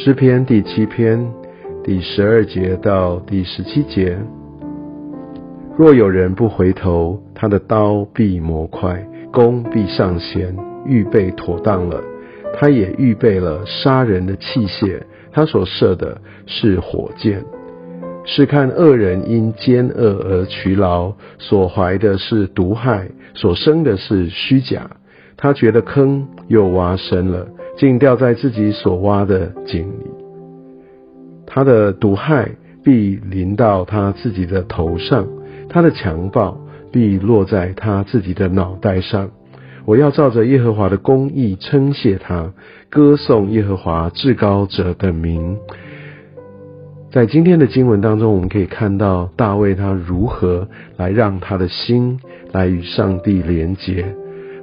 诗篇第七篇第十二节到第十七节：若有人不回头，他的刀必磨快，弓必上弦，预备妥当了。他也预备了杀人的器械，他所射的是火箭。是看恶人因奸恶而劬劳，所怀的是毒害，所生的是虚假。他觉得坑又挖深了，竟掉在自己所挖的井里。他的毒害必临到他自己的头上，他的强暴必落在他自己的脑袋上。我要照着耶和华的公义称谢他，歌颂耶和华至高者的名。在今天的经文当中，我们可以看到大卫他如何来让他的心来与上帝连接。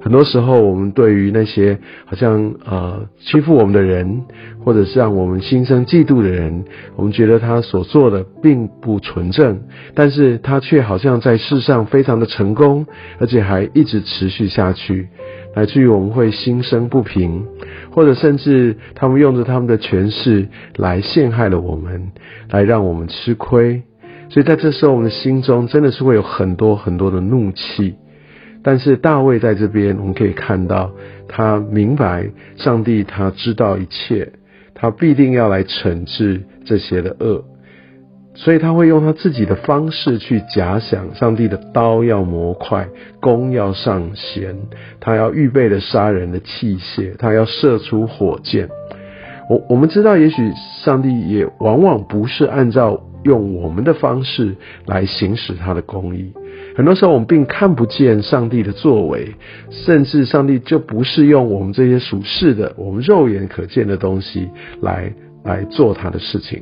很多时候，我们对于那些好像呃欺负我们的人，或者是让我们心生嫉妒的人，我们觉得他所做的并不纯正，但是他却好像在世上非常的成功，而且还一直持续下去。乃至于我们会心生不平，或者甚至他们用着他们的权势来陷害了我们，来让我们吃亏。所以在这时候，我们的心中真的是会有很多很多的怒气。但是大卫在这边，我们可以看到他明白上帝，他知道一切，他必定要来惩治这些的恶。所以他会用他自己的方式去假想，上帝的刀要磨快，弓要上弦，他要预备的杀人的器械，他要射出火箭。我我们知道，也许上帝也往往不是按照用我们的方式来行使他的公义。很多时候，我们并看不见上帝的作为，甚至上帝就不是用我们这些属世的、我们肉眼可见的东西来。来做他的事情，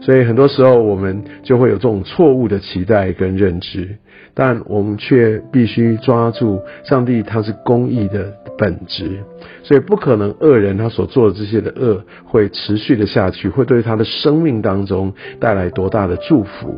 所以很多时候我们就会有这种错误的期待跟认知，但我们却必须抓住上帝他是公义的本质，所以不可能恶人他所做的这些的恶会持续的下去，会对他的生命当中带来多大的祝福。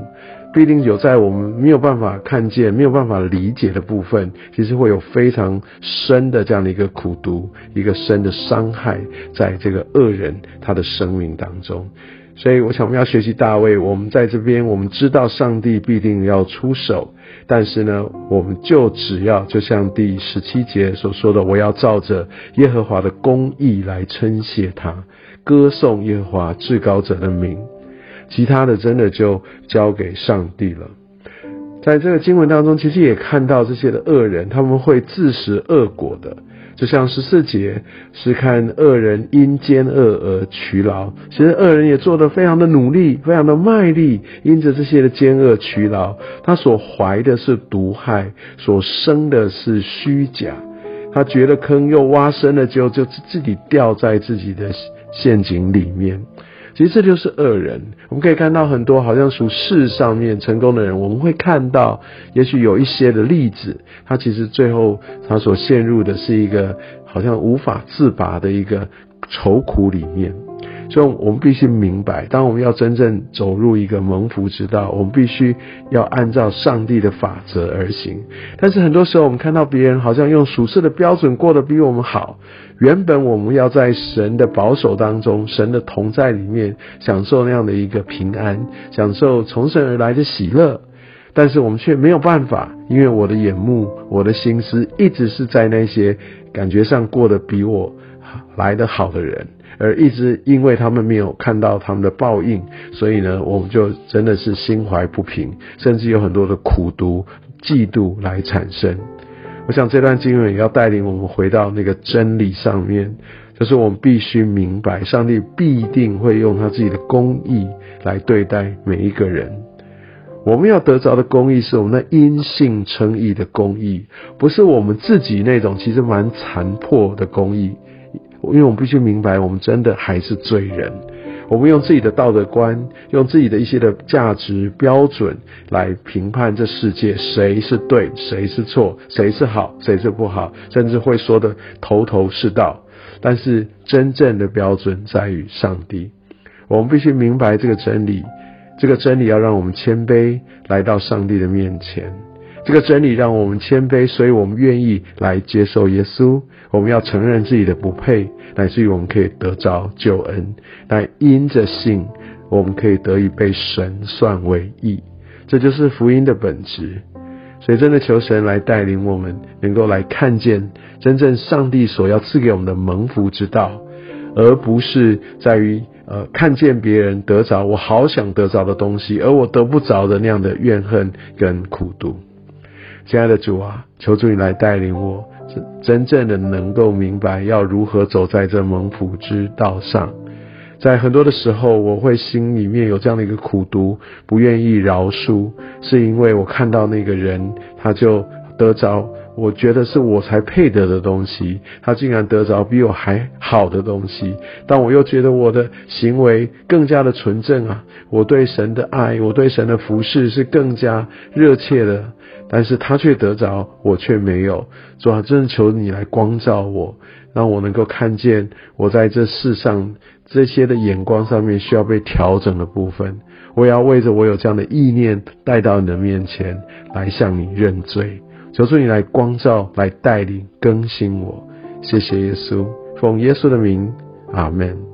必定有在我们没有办法看见、没有办法理解的部分，其实会有非常深的这样的一个苦毒、一个深的伤害，在这个恶人他的生命当中。所以，我想我们要学习大卫。我们在这边，我们知道上帝必定要出手，但是呢，我们就只要就像第十七节所说的，我要照着耶和华的公义来称谢他，歌颂耶和华至高者的名。其他的真的就交给上帝了。在这个经文当中，其实也看到这些的恶人，他们会自食恶果的。就像十四节是看恶人因奸恶而劬劳，其实恶人也做得非常的努力，非常的卖力，因着这些的奸恶劬劳，他所怀的是毒害，所生的是虚假，他觉得坑又挖深了，就就自己掉在自己的陷阱里面。其实这就是恶人。我们可以看到很多好像属事上面成功的人，我们会看到，也许有一些的例子，他其实最后他所陷入的是一个好像无法自拔的一个愁苦里面。所以，我们必须明白，当我们要真正走入一个蒙福之道，我们必须要按照上帝的法则而行。但是，很多时候我们看到别人好像用属世的标准过得比我们好。原本我们要在神的保守当中，神的同在里面，享受那样的一个平安，享受从神而来的喜乐。但是我们却没有办法，因为我的眼目、我的心思一直是在那些感觉上过得比我来得好的人。而一直因为他们没有看到他们的报应，所以呢，我们就真的是心怀不平，甚至有很多的苦毒、嫉妒来产生。我想这段经文也要带领我们回到那个真理上面，就是我们必须明白，上帝必定会用他自己的公义来对待每一个人。我们要得着的公义，是我们的因信称义的公义，不是我们自己那种其实蛮残破的公义。因为我们必须明白，我们真的还是罪人。我们用自己的道德观，用自己的一些的价值标准来评判这世界，谁是对，谁是错，谁是好，谁是不好，甚至会说的头头是道。但是真正的标准在于上帝。我们必须明白这个真理，这个真理要让我们谦卑来到上帝的面前。这个真理让我们谦卑，所以我们愿意来接受耶稣。我们要承认自己的不配，乃至于我们可以得着救恩。但因着信，我们可以得以被神算为义。这就是福音的本质。所以，真的求神来带领我们，能够来看见真正上帝所要赐给我们的蒙福之道，而不是在于呃看见别人得着我好想得着的东西，而我得不着的那样的怨恨跟苦毒。亲爱的主啊，求主你来带领我，真正的能够明白要如何走在这蒙福之道上。在很多的时候，我会心里面有这样的一个苦毒，不愿意饶恕，是因为我看到那个人，他就得着，我觉得是我才配得的东西，他竟然得着比我还好的东西，但我又觉得我的行为更加的纯正啊，我对神的爱，我对神的服侍是更加热切的。但是他却得着，我却没有。主啊，真的求你来光照我，让我能够看见我在这世上这些的眼光上面需要被调整的部分。我也要为着我有这样的意念带到你的面前来向你认罪。求主你来光照，来带领更新我。谢谢耶稣，奉耶稣的名，阿门。